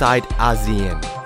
inside ASEAN.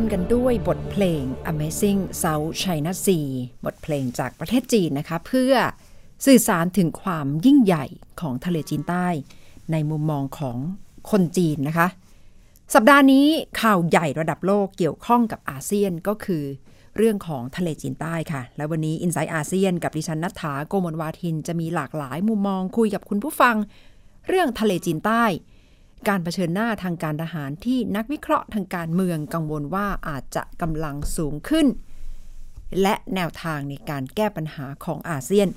ต้นกันด้วยบทเพลง Amazing South China Sea บทเพลงจากประเทศจีนนะคะ เพื่อสื่อสารถึงความยิ่งใหญ่ของทะเลจีนใต้ ในมุมมองของคนจีนนะคะ สัปดาห์นี้ข่าวใหญ่ระดับโลกเกี่ยวข้องกับอาเซียนก็คือเรื่องของทะเลจีนใต้ค่ะ และวันนี้ i n s i ซต์อาเซียนกับดิฉันนัฐาโกมลวาทินจะมีหลากหลายมุมมองคุยกับคุณผู้ฟัง เรื่องทะเลจีนใต้ การเผชิญหน้าทางการทหารที่นักวิเคราะห์ทางการเมืองกังวลว่าอาจจะกำลังสูงขึ้น และแนวทางในการแก้ปัญหาของอาเซียน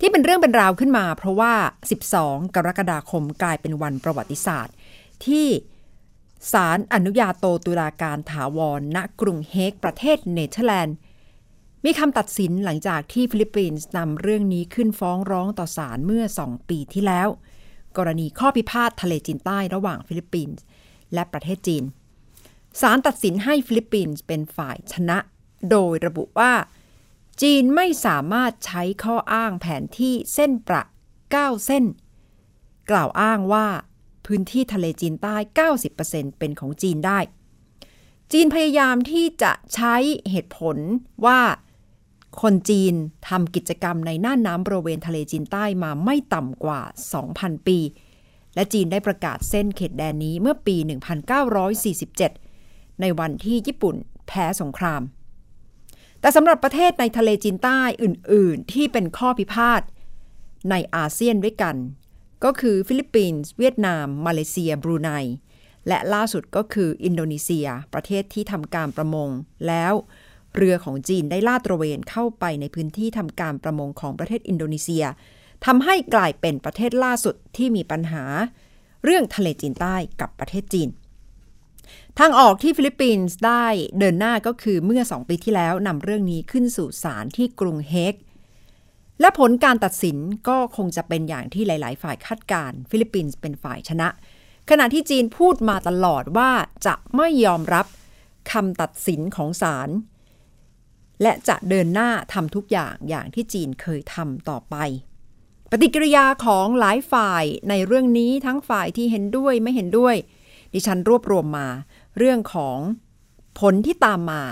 ที่เป็นเรื่องเป็นราวขึ้นมา เพราะว่า 12 กรกฎาคมกลายเป็นวันประวัติศาสตร์ ที่ศาลอนุญาโตตุลาการถาวรณกรุงเฮกประเทศเนเธอร์แลนด์มีคำตัดสินหลังจากที่ฟิลิปปินส์นำเรื่องนี้ขึ้นฟ้องร้องต่อศาลเมื่อ 2 ปีที่แล้ว กรณีข้อพิพาททะเลจีนใต้ระหว่างฟิลิปปินส์และประเทศจีนศาลตัดสินให้ฟิลิปปินส์เป็นฝ่ายชนะ โดยระบุว่า จีนไม่สามารถใช้ข้ออ้างแผนที่เส้นประ 9 เส้น กล่าวอ้างว่า พื้นที่ทะเลจีนใต้ 90%เป็นของจีนได้ จีนพยายามที่จะใช้เหตุผลว่า คนจีนทำกิจกรรมในน่านน้ำบริเวณทะเลจีนใต้มาไม่ต่ำกว่า 2,000 ปี และจีนได้ประกาศเส้นเขตแดนนี้เมื่อปี 1947 ในวันที่ญี่ปุ่นแพ้สงคราม แต่สำหรับประเทศในทะเลจีนใต้อื่น ๆ ที่เป็นข้อพิพาทในอาเซียนด้วยกัน ก็คือฟิลิปปินส์ เวียดนาม มาเลเซีย บรูไน และล่าสุดก็คืออินโดนีเซีย ประเทศที่ทำการประมงแล้ว เรือของจีนได้ลาดตระเวนเข้าไปในพื้นที่ทำการประมงของประเทศอินโดนีเซียทำให้กลายเป็นประเทศล่าสุดที่มีปัญหา เรื่องทะเลจีนใต้กับประเทศจีน ทางออกที่ฟิลิปปินส์ได้เดินหน้าก็คือเมื่อสองปีที่แล้วนำเรื่องนี้ขึ้นสู่ศาลที่กรุงเฮกและผลการตัดสินก็คงจะเป็นอย่างที่หลาย ๆ ฝ่ายคาดการณ์ฟิลิปปินส์เป็นฝ่ายชนะ ขณะที่จีนพูดมาตลอดว่าจะไม่ยอมรับคำตัดสินของศาล และจะเดินหน้าทำทุกอย่างอย่างที่จีนเคยทำต่อไป ปฏิกิริยาของหลายฝ่ายในเรื่องนี้ทั้งฝ่ายที่เห็นด้วยไม่เห็นด้วย ดิฉันรวบรวมมา เรื่องของผลที่ตามมา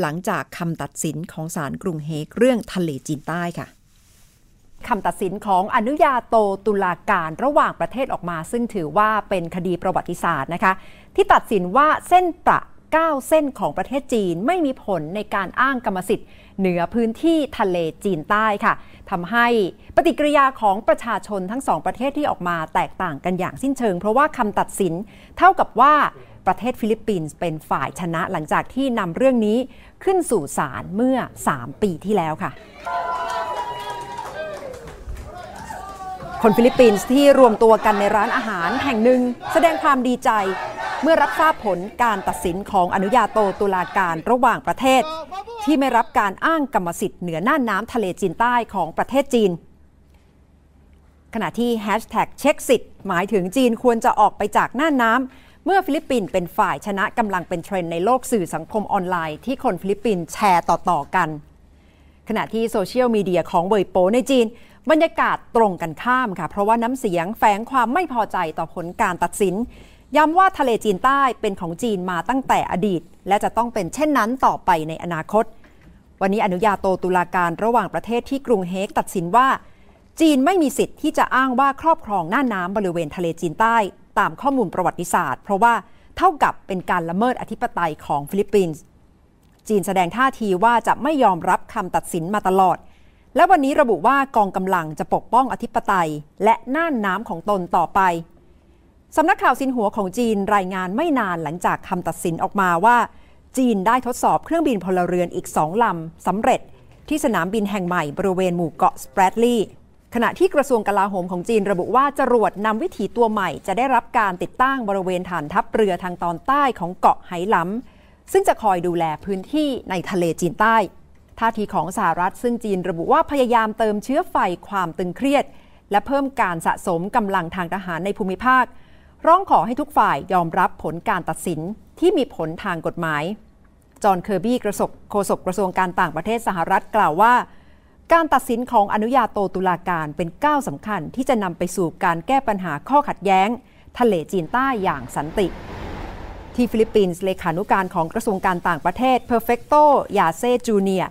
หลังจากคำตัดสินของศาลกรุงเฮกเรื่องทะเลจีนใต้ค่ะคำตัดสินของอนุญาโตตุลาการระหว่างประเทศออกมา ซึ่งถือว่าเป็นคดีประวัติศาสตร์นะคะ ที่ตัดสินว่าเส้นประ 9 เส้นของประเทศจีนไม่มีผลในการอ้างกรรมสิทธิ์ เหนือพื้นที่ทะเลจีนใต้ค่ะทำให้ปฏิกิริยาของประชาชนทั้งสองประเทศที่ออกมาแตกต่างกันอย่างสิ้นเชิง เพราะว่าคำตัดสินเท่ากับว่าประเทศฟิลิปปินส์เป็นฝ่ายชนะหลังจากที่นำเรื่องนี้ขึ้นสู่ศาลเมื่อ 3 ปีที่แล้วค่ะ คนฟิลิปปินส์ที่รวมตัวกันในร้านอาหารแห่งหนึ่งแสดงความดีใจ เมื่อรับทราบผลการตัดสินของอนุญาโตตุลาการระหว่างประเทศ ที่ไม่รับการอ้างกรรมสิทธิ์เหนือน่านน้ำทะเลจีนใต้ของประเทศจีน ขณะที่แฮชแท็ก Chexit หมายถึงจีนควรจะออกไปจากน่านน้ำเมื่อฟิลิปปินส์เป็นฝ่ายชนะกำลังเป็นเทรนด์ในโลกสื่อสังคมออนไลน์ ที่คนฟิลิปปินส์แชร์ต่อๆกัน ขณะที่โซเชียลมีเดียของเวยโปในจีนบรรยากาศตรงกันข้ามค่ะ เพราะว่าน้ำเสียงแฝงความไม่พอใจต่อผลการตัดสิน ย้ำว่าทะเลจีนใต้เป็นของจีนมาตั้งแต่อดีต และจะต้องเป็นเช่นนั้นต่อไปในอนาคต วันนี้อนุญาโตตุลาการระหว่างประเทศที่กรุงเฮกตัดสินว่า จีนไม่มีสิทธิ์ที่จะอ้างว่าครอบครองน่านน้ำบริเวณทะเลจีนใต้ ตามข้อมูลประวัติศาสตร์ เพราะว่าเท่ากับเป็นการละเมิดอธิปไตยของฟิลิปปินส์จีนแสดงท่าทีว่าจะไม่ยอมรับคำตัดสินมาตลอด และวันนี้ระบุว่ากองกำลังจะปกป้องอธิปไตย และน่านน้ำของตนต่อไป สำนักข่าวซินหัวของจีนรายงานไม่นานหลังจากคำตัดสินออกมาว่า จีนได้ทดสอบเครื่องบินพลเรือนอีกสองลำสำเร็จ ที่สนามบินแห่งใหม่บริเวณหมู่เกาะสแปรตลีย์ขณะที่กระทรวงกลาโหมของจีนระบุว่าจรวดนำวิถีตัวใหม่จะได้รับการติดตั้งบริเวณฐานทัพเรือทางตอนใต้ของเกาะไหหลำซึ่งจะคอยดูแลพื้นที่ในทะเลจีนใต้ท่าทีของสหรัฐซึ่งจีนระบุว่าพยายามเติมเชื้อไฟความตึงเครียด และเพิ่มการสะสมกำลังทางทหารในภูมิภาค ร้องขอให้ทุกฝ่ายยอมรับผลการตัดสินที่มีผลทางกฎหมาย จอห์นเคอร์บี้กระสโฆษกกระทรวงการต่างประเทศสหรัฐกล่าวว่า การตัดสินของอนุญาโตตุลาการเป็นก้าวสำคัญที่จะนำไปสู่การแก้ปัญหาข้อขัดแย้ง ทะเลจีนใต้อย่างสันติ ที่ฟิลิปปินส์เลขานุการของกระทรวงการต่างประเทศ Perfecto ยาเซจูเนีย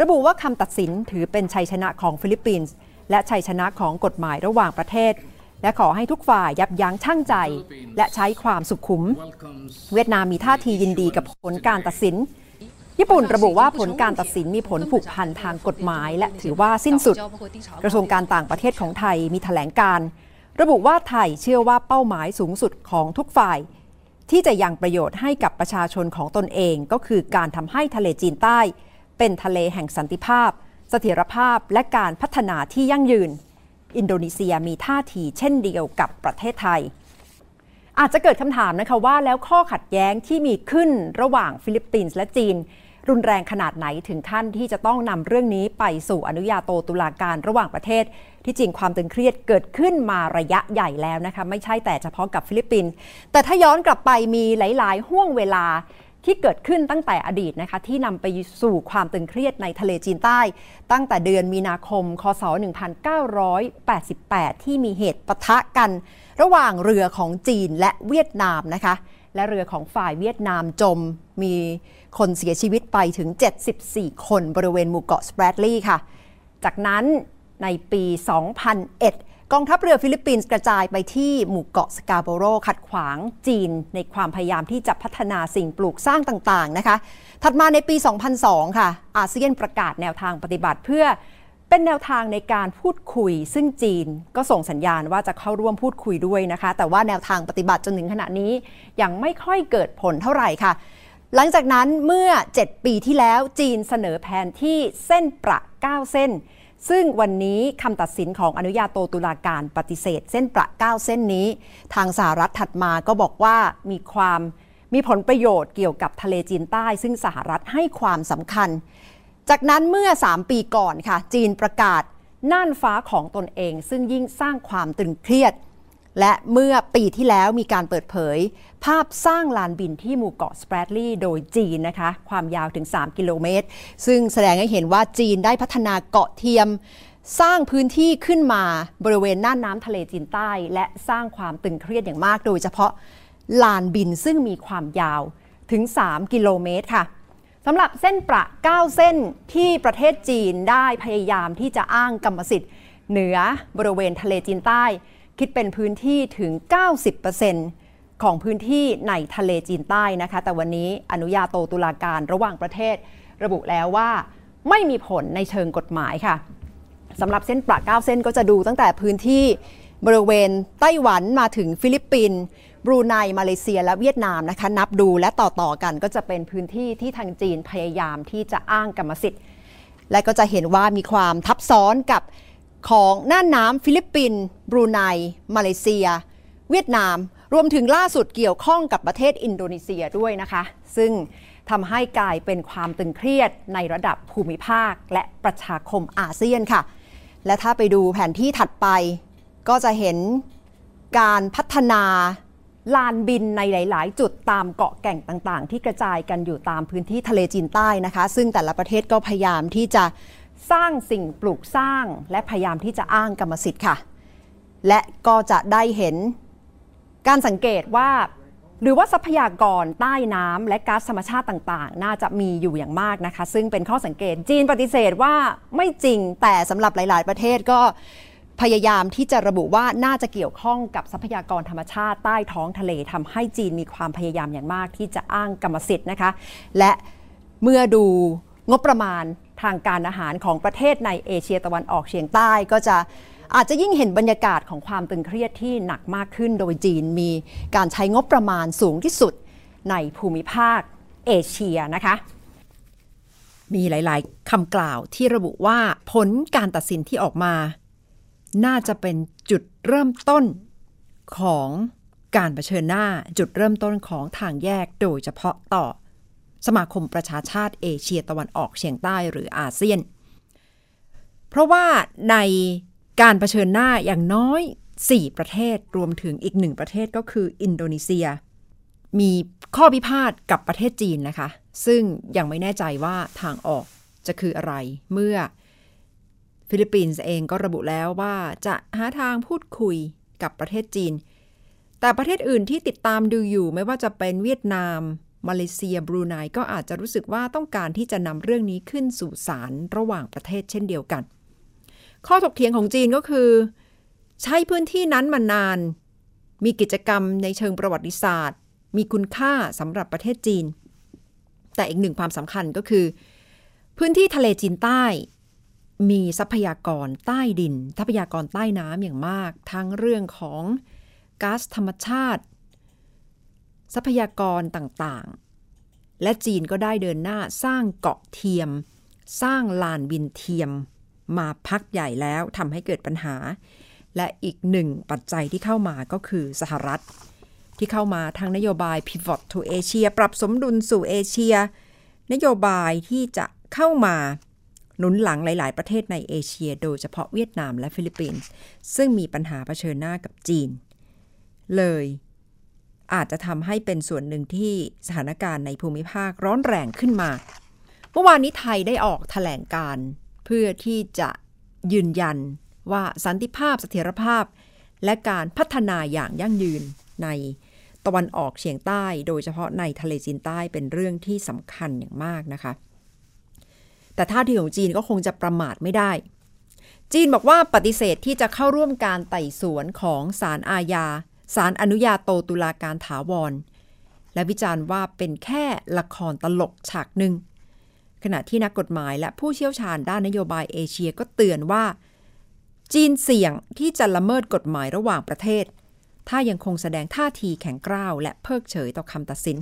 ระบุว่าคำตัดสินถือเป็นชัยชนะของฟิลิปปินส์และชัยชนะของกฎหมายระหว่างประเทศ และขอให้ทุกฝ่ายยับยั้งชั่งใจ และใช้ความสุขุม เวียดนามมีท่าทียินดีกับผลการตัดสิน ญี่ปุ่นระบุว่าผลการตัดสินมีผลผูกพันทางกฎหมาย และถือว่าสิ้นสุด กระทรวงการต่างประเทศของไทยมีแถลงการ ระบุว่าไทยเชื่อว่าเป้าหมายสูงสุดของทุกฝ่าย ที่จะยังประโยชน์ให้กับประชาชนของตนเองก็คือการทำให้ทะเลจีนใต้ เป็นทะเลแห่งสันติภาพ เสถียรภาพและการพัฒนาที่ยั่งยืน อินโดนีเซียมีท่าทีเช่นเดียวกับประเทศไทย อาจจะเกิดคำถามนะคะว่าแล้วข้อขัดแย้งที่มีขึ้นระหว่างฟิลิปปินส์และจีน รุนแรงขนาดไหนถึงขั้นที่จะต้องนำเรื่องนี้ไปสู่อนุญาโตตุลาการระหว่างประเทศ ที่จริงความตึงเครียดเกิดขึ้นมาระยะใหญ่แล้วนะคะไม่ใช่แต่เฉพาะกับฟิลิปปินส์แต่ถ้าย้อนกลับไปมีหลาย ๆ ห้วงเวลา ที่เกิดขึ้นตั้งแต่อดีตนะคะที่นำไปสู่ความตึงเครียดในทะเลจีนใต้ ตั้งแต่เดือนมีนาคม คศ 1988 ที่มีเหตุปะทะกันระหว่างเรือของจีนและเวียดนามนะคะและเรือของฝ่ายเวียดนามจมมีคนเสียชีวิตไปถึง 74 คนบริเวณหมู่เกาะสแปรตลีย์ค่ะ จากนั้นในปี 2001 กองทัพเรือฟิลิปปินส์กระจายไปที่หมู่เกาะสการ์โบโรห์ ขัดขวางจีน ในความพยายามที่จะพัฒนาสิ่งปลูกสร้างต่าง ๆ นะคะ ถัดมาในปี 2002 ค่ะ อาเซียนประกาศแนวทางปฏิบัติเพื่อเป็นแนวทางในการพูดคุย ซึ่งจีนก็ส่งสัญญาณว่าจะเข้าร่วมพูดคุยด้วยนะคะ แต่ว่าแนวทางปฏิบัติจนถึงขณะนี้ยังไม่ค่อยเกิดผลเท่าไหร่ค่ะ หลังจากนั้นเมื่อ 7 ปีที่แล้วจีนเสนอแผนที่เส้นประ 9 เส้น ซึ่งวันนี้คำตัดสินของอนุญาโตตุลาการปฏิเสธ เส้นประ9เส้นนี้ ทางสหรัฐถัดมาก็บอกว่ามีความมีผลประโยชน์เกี่ยวกับทะเลจีนใต้ ซึ่งสหรัฐให้ความสำคัญ จากนั้นเมื่อ 3 ปีก่อนค่ะ จีนประกาศน่านฟ้าของตนเอง ซึ่งยิ่งสร้างความตึงเครียด และเมื่อปีที่แล้วมีการเปิดเผย ภาพสร้างลานบินที่หมู่เกาะสเปรดลีย์โดยจีนนะคะ ความยาวถึง 3 กิโลเมตร ซึ่งแสดงให้เห็นว่าจีนได้พัฒนาเกาะเทียม สร้างพื้นที่ขึ้นมาบริเวณน่านน้ำทะเลจีนใต้ และสร้างความตึงเครียดอย่างมาก โดยเฉพาะลานบินซึ่งมีความยาวถึง 3 กิโลเมตรค่ะสำหรับเส้นประ 9 เส้นที่ประเทศจีนได้พยายามที่จะอ้างกรรมสิทธิ์ เหนือบริเวณทะเลจีนใต้ คิดเป็นพื้นที่ถึง 90%ของพื้นที่ในทะเลจีนใต้นะคะ แต่วันนี้อนุญาโตตุลาการระหว่างประเทศ ระบุแล้วว่าไม่มีผลในเชิงกฎหมายค่ะสำหรับเส้นประ9เส้นก็จะดูตั้งแต่พื้นที่บริเวณไต้หวันมาถึงฟิลิปปินส์บรูไนมาเลเซียและเวียดนามนะคะ นับดูและต่อๆกันก็จะเป็นพื้นที่ที่ทางจีนพยายามที่จะอ้างกรรมสิทธิ์ และก็จะเห็นว่ามีความทับซ้อนกับ ของน่านน้ำฟิลิปปินส์บรูไน มาเลเซีย เวียดนาม รวมถึงล่าสุดเกี่ยวข้องกับประเทศอินโดนีเซียด้วยนะคะ ซึ่งทำให้กลายเป็นความตึงเครียดในระดับภูมิภาคและประชาคมอาเซียนค่ะ และถ้าไปดูแผนที่ถัดไป ก็จะเห็นการพัฒนาลานบินในหลาย ๆ จุดตามเกาะแก่งต่าง ๆ ที่กระจายกันอยู่ตามพื้นที่ทะเลจีนใต้นะคะ ซึ่งแต่ละประเทศก็พยายามที่จะ สร้างสิ่งปลูกสร้างและพยายามที่จะอ้างกรรมสิทธิ์ค่ะ และก็จะได้เห็นการสังเกตว่า หรือว่าทรัพยากรใต้น้ำและก๊าซธรรมชาติต่างๆ น่าจะมีอยู่อย่างมากนะคะ ซึ่งเป็นข้อสังเกตจีนปฏิเสธว่าไม่จริงแต่สำหรับหลาย ๆ ประเทศก็พยายามที่จะระบุว่าน่าจะเกี่ยวข้องกับทรัพยากรธรรมชาติใต้ท้องทะเลทำให้จีนมีความพยายามอย่างมากที่จะอ้างกรรมสิทธิ์นะคะ และเมื่อดูงบประมาณ ทางการอาหารของประเทศในเอเชียตะวันออกเฉียงใต้ก็จะอาจจะยิ่งเห็นบรรยากาศของความตึงเครียดที่หนักมากขึ้น โดยจีนมีการใช้งบประมาณสูงที่สุดในภูมิภาคเอเชียนะคะ มีหลาย ๆคำกล่าวที่ระบุว่าผลการตัดสินที่ออกมา น่าจะเป็นจุดเริ่มต้นของการเผชิญหน้าจุดเริ่มต้นของทางแยกโดยเฉพาะต่อ สมาคมประชาชาติเอเชียตะวันออกเฉียงใต้หรืออาเซียน เพราะว่าในการเผชิญหน้าอย่างน้อย 4 ประเทศรวมถึงอีกหนึ่งประเทศก็คืออินโดนีเซีย มีข้อพิพาทกับประเทศจีนนะคะ ซึ่งยังไม่แน่ใจว่าทางออกจะคืออะไรเมื่อฟิลิปปินส์เองก็ระบุแล้วว่าจะหาทางพูดคุยกับประเทศจีน แต่ประเทศอื่นที่ติดตามดูอยู่ไม่ว่าจะเป็นเวียดนาม มาเลเซียบรูไนก็อาจจะรู้สึกว่าต้องการที่จะนำเรื่องนี้ขึ้นสู่ศาลระหว่างประเทศเช่นเดียวกัน ข้อถกเถียงของจีนก็คือ ใช้พื้นที่นั้นมานาน มีกิจกรรมในเชิงประวัติศาสตร์ มีคุณค่าสำหรับประเทศจีน แต่อีกหนึ่งความสำคัญก็คือ พื้นที่ทะเลจีนใต้มีทรัพยากรใต้ดิน ทรัพยากรใต้น้ำอย่างมาก ทั้งเรื่องของก๊าซธรรมชาติ ทรัพยากรต่างๆ และจีนก็ได้เดินหน้าสร้างเกาะเทียม สร้างลานบินเทียม มาพักใหญ่แล้วทำให้เกิดปัญหา และอีกหนึ่งปัจจัยที่เข้ามาก็คือสหรัฐ ที่เข้ามาทางนโยบาย Pivot to Asia ปรับสมดุลสู่เอเชีย นโยบายที่จะเข้ามาหนุนหลังหลาย ๆ ประเทศในเอเชีย โดยเฉพาะเวียดนามและฟิลิปปินส์ซึ่งมีปัญหาเผชิญหน้ากับจีน เลย อาจจะทำให้เป็นส่วนหนึ่งที่สถานการณ์ในภูมิภาคร้อนแรงขึ้นมา เมื่อวานนี้ไทยได้ออกถแถลงการ เพื่อที่จะยืนยันว่าสันติภาพเสถียรภาพ และการพัฒนาอย่างยั่งยืนในตะวันออกเฉียงใต้ โดยเฉพาะในทะเลจีนใต้เป็นเรื่องที่สำคัญอย่างมากนะคะ แต่ท่าทีของจีนก็คงจะประมาทไม่ได้ จีนบอกว่าปฏิเสธที่จะเข้าร่วมการไต่สวนของศาลอาญา ศาลอนุญาโตตุลาการถาวร และวิจารณ์ว่าเป็นแค่ละครตลกฉากหนึ่ง ขณะที่นักกฎหมายและผู้เชี่ยวชาญด้านนโยบายเอเชียก็เตือนว่า จีนเสี่ยงที่จะละเมิดกฎหมายระหว่างประเทศ ถ้ายังคงแสดงท่าทีแข็งกร้าวและเพิกเฉยต่อคำตัดสิน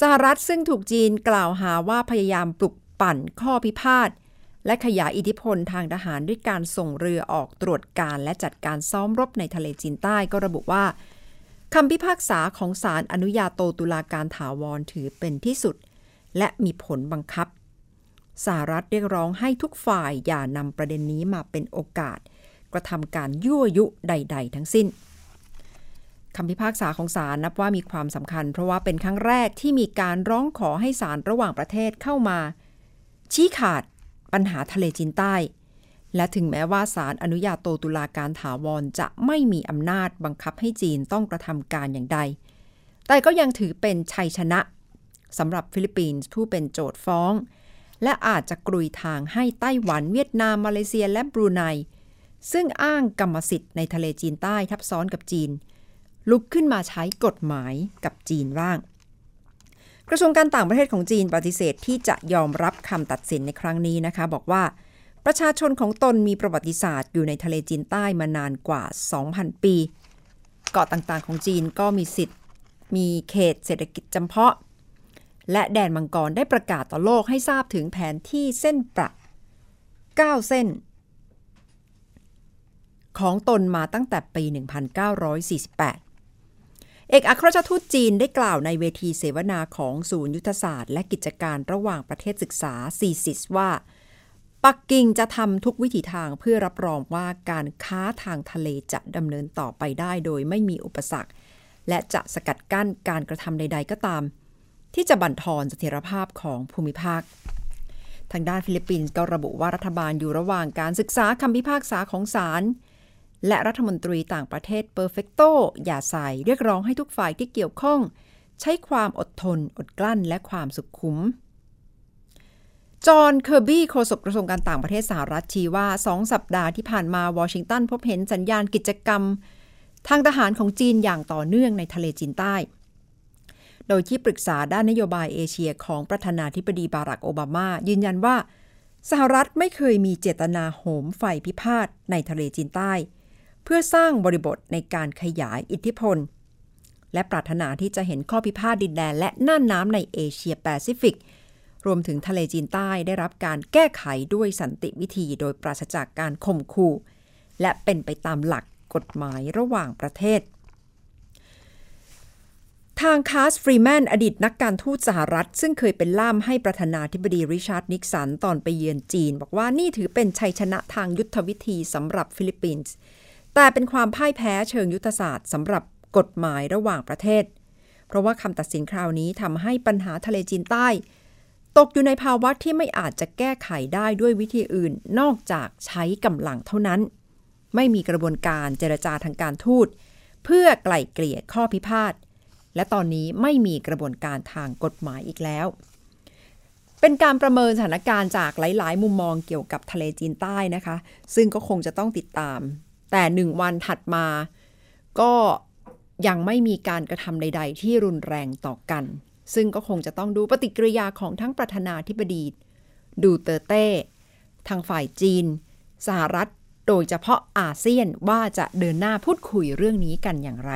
สหรัฐซึ่งถูกจีนกล่าวหาว่าพยายามปลุกปั่นข้อพิพาท และขยายอิทธิพลทางทหารด้วยการส่งเรือออกตรวจการและจัดการซ้อมรบในทะเลจีนใต้ก็ระบุว่าคำพิพากษาของศาลอนุญาโตตุลาการถาวรถือเป็นที่สุด และมีผลบังคับสหรัฐเรียกร้องให้ทุกฝ่ายอย่านำประเด็นนี้มาเป็นโอกาส กระทำการยั่วยุใด ๆ ทั้งสิ้นคำพิพากษาของศาลนับว่ามีความสำคัญ เพราะว่าเป็นครั้งแรกที่มีการร้องขอให้ศาลระหว่างประเทศเข้ามา ชี้ขาด ปัญหาทะเลจีนใต้ และถึงแม้ว่าศาลอนุญาโตตุลาการถาวรจะไม่มีอำนาจบังคับให้จีนต้องกระทำการอย่างใด แต่ก็ยังถือเป็นชัยชนะสำหรับฟิลิปปินส์ผู้เป็นโจทฟ้อง และอาจจะกรุยทางให้ไต้หวันเวียดนาม มาเลเซียและบรูไน ซึ่งอ้างกรรมสิทธิ์ในทะเลจีนใต้ทับซ้อนกับจีน ลุกขึ้นมาใช้กฎหมายกับจีนบ้าง กระทรวงการต่างประเทศของจีนปฏิเสธที่จะยอมรับคำตัดสินในครั้งนี้นะคะ บอกว่าประชาชนของตนมีประวัติศาสตร์อยู่ในทะเลจีนใต้มานานกว่า 2,000 ปี เกาะต่างๆของจีนก็มีสิทธิ์ มีเขตเศรษฐกิจจำเพาะ และแดนมังกรได้ประกาศต่อโลกให้ทราบถึงแผนที่เส้นประ 9 เส้น ของตนมาตั้งแต่ปี 1948 เอกอัครราชทูตจีนได้กล่าวในเวทีเสวนาของศูนย์ยุทธศาสตร์ และกิจการระหว่างประเทศศึกษาซีซิสว่า ปักกิ่งจะทำทุกวิถีทางเพื่อรับรองว่าการค้าทางทะเลจะดำเนินต่อไปได้โดยไม่มีอุปสรรค และจะสกัดกั้นการกระทำใด ๆ ก็ตาม ที่จะบั่นทอนเสถียรภาพของภูมิภาคทางด้านฟิลิปปินส์ก็ระบุว่ารัฐบาลอยู่ระหว่างการศึกษาคำพิพากษาของศาล และรัฐมนตรีต่างประเทศเปอร์เฟกโตอย่าใส่เรียกร้องให้ทุกฝ่ายที่เกี่ยวข้อง ใช้ความอดทน อดกลั้น และความสุขุม จอห์นเคอร์บี้โฆษกกระทรวงการต่างประเทศสหรัฐชี้ว่าสองสัปดาห์ที่ผ่านมาวอชิงตันพบเห็นสัญญาณกิจกรรม ทางทหารของจีนอย่างต่อเนื่องในทะเลจีนใต้ โดยที่ปรึกษาด้านนโยบายเอเชียของประธานาธิบดีบารักโอบามา ยืนยันว่าสหรัฐไม่เคยมีเจตนาโหมไฟพิพาทในทะเลจีนใต้ เพื่อสร้างบริบทในการขยายอิทธิพล และปรารถนาที่จะเห็นข้อพิพาทดินแดนและน่านน้ำในเอเชียแปซิฟิก รวมถึงทะเลจีนใต้ได้รับการแก้ไขด้วยสันติวิธีโดยปราศจากการข่มขู่และเป็นไปตามหลักกฎหมายระหว่างประเทศ ทางชาสฟรีแมนอดีตนักการทูตสหรัฐ ซึ่งเคยเป็นล่ามให้ประธานาธิบดีริชาร์ดนิกสันตอนไปเยือนจีน บอกว่านี่ถือเป็นชัยชนะทางยุทธวิธีสำหรับฟิลิปปินส์ แต่เป็นความพ่ายแพ้เชิงยุทธศาสตร์สำหรับกฎหมายระหว่างประเทศ เพราะว่าคำตัดสินคราวนี้ทำให้ปัญหาทะเลจีนใต้ ตกอยู่ในภาวะที่ไม่อาจจะแก้ไขได้ด้วยวิธีอื่น นอกจากใช้กำลังเท่านั้น ไม่มีกระบวนการเจรจาทางการทูต เพื่อไกล่เกลี่ยข้อพิพาท และตอนนี้ไม่มีกระบวนการทางกฎหมายอีกแล้ว เป็นการประเมินสถานการณ์จากหลาย ๆ มุมมองเกี่ยวกับทะเลจีนใต้นะคะ ซึ่งก็คงจะต้องติดตาม แต่หนึ่งวันถัดมา ก็ยังไม่มีการกระทำใด ๆ ที่รุนแรงต่อกัน ซึ่งก็คงจะต้องดูปฏิกิริยาของทั้งประธานาธิบดีดูเตอร์เต้ ทางฝ่ายจีน สหรัฐโดยเฉพาะอาเซียนว่าจะเดินหน้าพูดคุยเรื่องนี้กันอย่างไร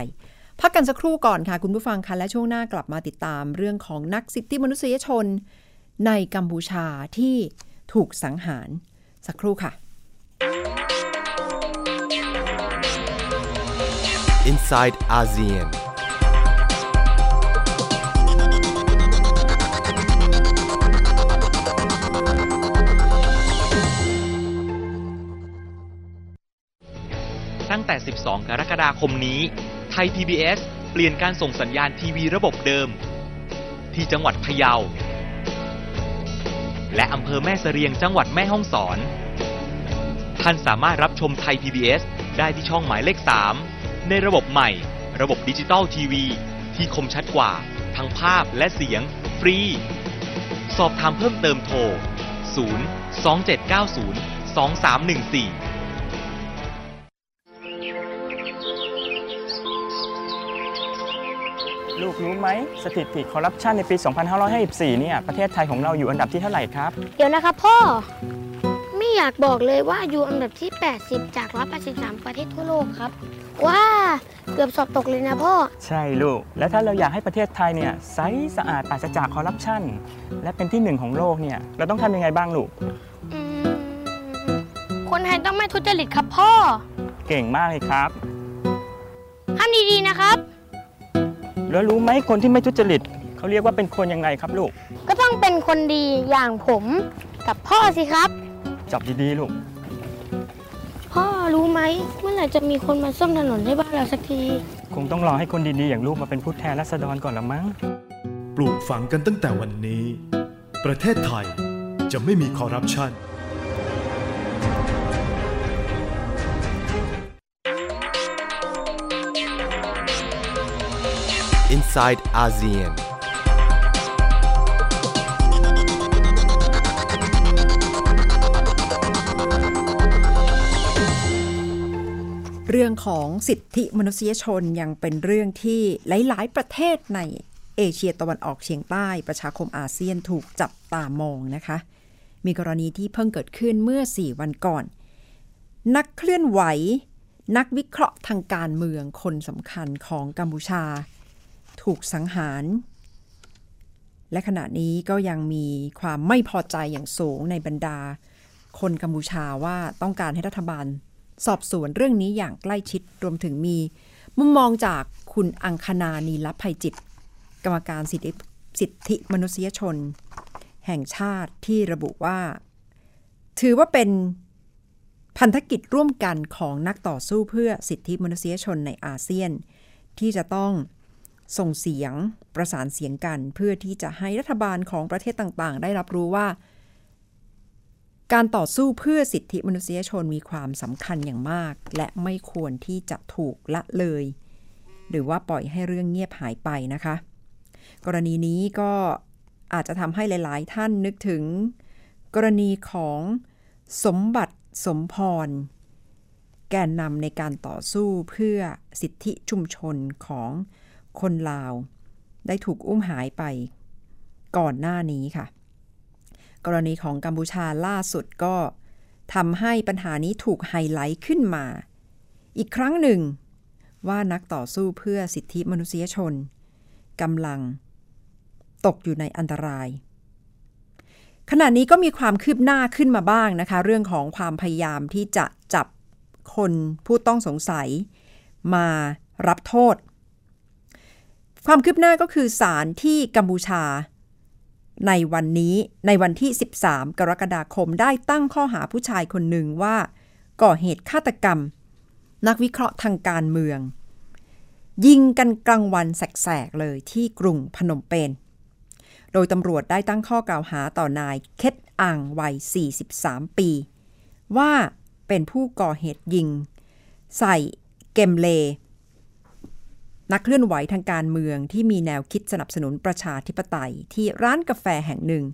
พักกันสักครู่ก่อนค่ะคุณผู้ฟังคะและช่วงหน้ากลับมาติดตามเรื่องของนักสิทธิมนุษยชน ในกัมพูชาที่ถูกสังหารสักครู่ค่ะ inside ASEAN. ตั้งแต่ 12 กรกฎาคมนี้ ไทย PBS เปลี่ยนการส่งสัญญาณทีวีระบบเดิม ที่จังหวัดพะเยา และอำเภอแม่เสรียงจังหวัดแม่ฮ่องสอน ท่านสามารถรับชมไทย PBS ได้ที่ช่องหมายเลข 3 ในระบบใหม่ ระบบดิจิตอลทีวี ที่คมชัดกว่า ทั้งภาพและเสียง ฟรี สอบถามเพิ่มเติมโทร 0 2790 2314ลูกรู้ไหมสถิติคอร์รัปชันในปี 2554 เนี่ย ประเทศไทยของเราอยู่อันดับที่เท่าไหร่ครับ เดี๋ยวนะครับพ่อ ไม่อยากบอกเลยว่าอยู่อันดับที่ 80 จาก 183 ประเทศทั่วโลกครับ ว้าเกือบสอบตกเลยนะพ่อ ใช่ลูก และถ้าเราอยากให้ประเทศไทยเนี่ยใสสะอาดปราศจากคอร์รัปชันและเป็นที่หนึ่งของโลกเนี่ยเราต้องทำยังไงบ้างลูกอืมคนไทยต้องไม่ทุจริตครับพ่อ เก่งมากเลยครับทำดีๆนะครับ แล้วรู้ไหมคนที่ไม่ทุจริตเขาเรียกว่าเป็นคนยังไงครับลูก ก็ต้องเป็นคนดีอย่างผมกับพ่อสิครับ จับดีๆลูกพ่อ รู้ไหมเมื่อไหร่จะมีคนมาซ่อมถนนให้บ้านเราสักที คงต้องรอให้คนดีๆ อย่างลูกมาเป็นผู้แทนรัษฎรก่อนละมั้ง ปลูกฝังกันตั้งแต่วันนี้ ประเทศไทยจะไม่มีคอร์รัปชัน inside ASEAN. เรื่องของสิทธิมนุษยชนยังเป็นเรื่องที่หลาย ๆ ประเทศในเอเชียตะวันออกเฉียงใต้ ประชาคมอาเซียนถูกจับตามองนะคะ มีกรณีที่เพิ่งเกิดขึ้นเมื่อ 4 วันก่อน นักเคลื่อนไหว นักวิเคราะห์ทางการเมืองคนสำคัญของกัมพูชา ถูกสังหาร และขณะนี้ก็ยังมีความไม่พอใจอย่างสูงในบรรดา คนกัมพูชาว่าต้องการให้รัฐบาล สอบสวนเรื่องนี้อย่างใกล้ชิดรวมถึงมี มุมมองจากคุณอังคณานีลภัยจิต กรรมการสิทธิสิทธิมนุษยชน แห่งชาติที่ระบุว่า ถือว่าเป็นพันธกิจร่วมกันของนักต่อสู้เพื่อสิทธิมนุษยชนในอาเซียน ที่จะต้องส่งเสียงประสานเสียงกัน เพื่อที่จะให้รัฐบาลของประเทศต่างๆ ได้รับรู้ว่า การต่อสู้เพื่อสิทธิมนุษยชนมีความสำคัญอย่างมาก และไม่ควรที่จะถูกละเลย หรือว่าปล่อยให้เรื่องเงียบหายไปนะคะ กรณีนี้ก็อาจจะทำให้หลาย ๆ ท่านนึกถึง กรณีของสมบัติสมพร แกนนำในการต่อสู้เพื่อสิทธิชุมชนของคนลาว ได้ถูกอุ้มหายไปก่อนหน้านี้ค่ะ กรณีของกัมพูชาล่าสุดก็ทำให้ปัญหานี้ถูกไฮไลท์ขึ้นมา อีกครั้งหนึ่ง ว่านักต่อสู้เพื่อสิทธิมนุษยชนกำลัง ตกอยู่ในอันตราย ขณะนี้ก็มีความคืบหน้าขึ้นมาบ้างนะคะ เรื่องของความพยายามที่จะจับคนผู้ต้องสงสัย มารับโทษ ความคืบหน้าก็คือศาลที่กัมพูชา ในวันนี้ในวันที่ 13 กรกฎาคมได้ตั้งข้อหาผู้ชายคนหนึ่งว่า ก่อเหตุฆาตกรรม นักวิเคราะห์ทางการเมือง ยิงกันกลางวันแสกๆเลยที่กรุงพนมเปญโดยตำรวจได้ตั้งข้อกล่าวหาต่อนายเคทอ่างวัย 43 ปี ว่าเป็นผู้ก่อเหตุยิง ใส่เกมเล นักเคลื่อนไหวทางการเมืองที่มีแนวคิดสนับสนุนประชาธิปไตยที่ร้านกาแฟแห่งหนึ่ง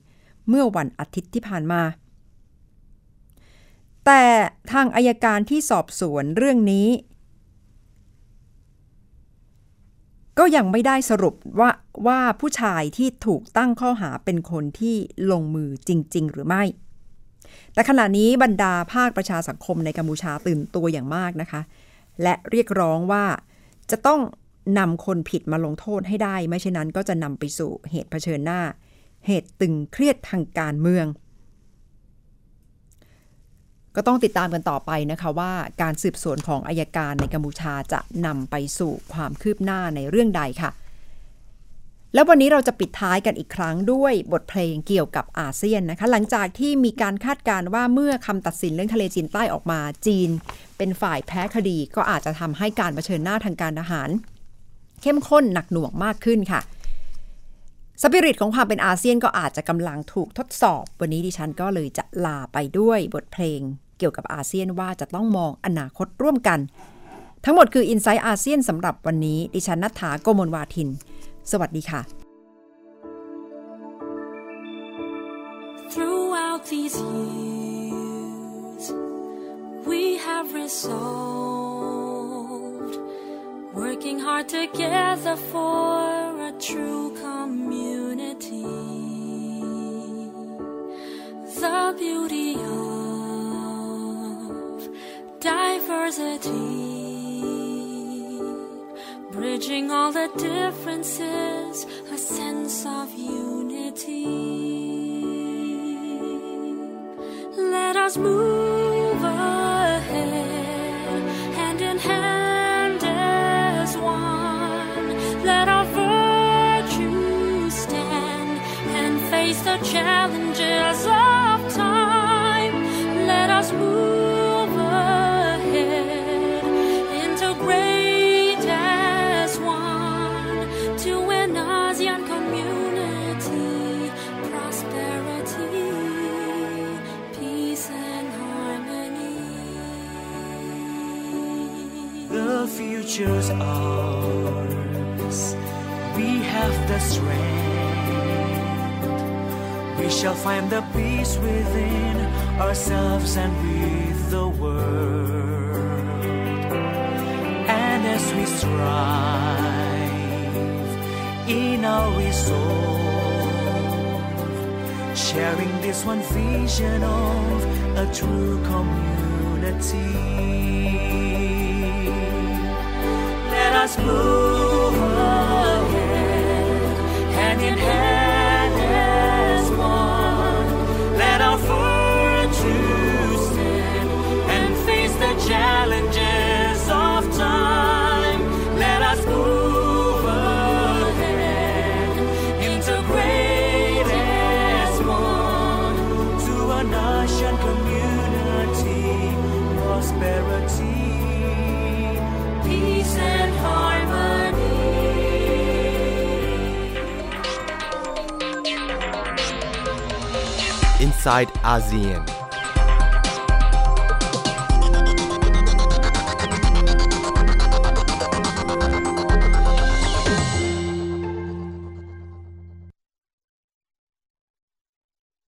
เมื่อวันอาทิตย์ที่ผ่านมา แต่ทางอายการที่สอบสวนเรื่องนี้ ก็ยังไม่ได้สรุปว่าว่าผู้ชายที่ถูกตั้งข้อหาเป็นคนที่ลงมือจริง ๆ หรือไม่ แต่ขณะนี้บรรดาภาคประชาสังคมในกัมพูชาตื่นตัวอย่างมากนะคะ และเรียกร้องว่าจะต้อง นำคนผิดมาลงโทษให้ได้ ไม่เช่นนั้นก็จะนำไปสู่เหตุเผชิญหน้า เหตุตึงเครียดทางการเมือง ก็ต้องติดตามกันต่อไปนะคะว่าการสืบสวนของอายการในกัมพูชาจะนำไปสู่ความคืบหน้าในเรื่องใดค่ะ แล้ววันนี้เราจะปิดท้ายกันอีกครั้งด้วยบทเพลงเกี่ยวกับอาเซียนนะคะ หลังจากที่มีการคาดการณ์ว่าเมื่อคำตัดสินเรื่องทะเลจีนใต้ออกมาจีน เป็นฝ่ายแพ้คดีก็อาจจะทำให้การเผชิญหน้าทางการทหาร เข้มข้นหนักหน่วงมากขึ้นค่ะสปิริตของความเป็นอาเซียนก็อาจจะกำลังถูกทดสอบ วันนี้ดิฉันก็เลยจะลาไปด้วยบทเพลงเกี่ยวกับอาเซียนว่าจะต้องมองอนาคตร่วมกัน ทั้งหมดคือ i n s i ซต์อาเซียนสำหรับวันนี้ ดิฉันนัฐาโกมลวาทิน สวัสดีค่ะ Throughout these years, we have resolved, working hard together for a true community. The beauty of diversity, bridging all the differences, a sense of unity. Let us move face the challenges of time. Let us move ahead, integrate as one to an ASEAN community, prosperity, peace and harmony. The future's ours. We have the strength. Shall find the peace within ourselves and with the world. And as we strive in our resolve, sharing this one vision of a true community. Let us move Inside ASEAN.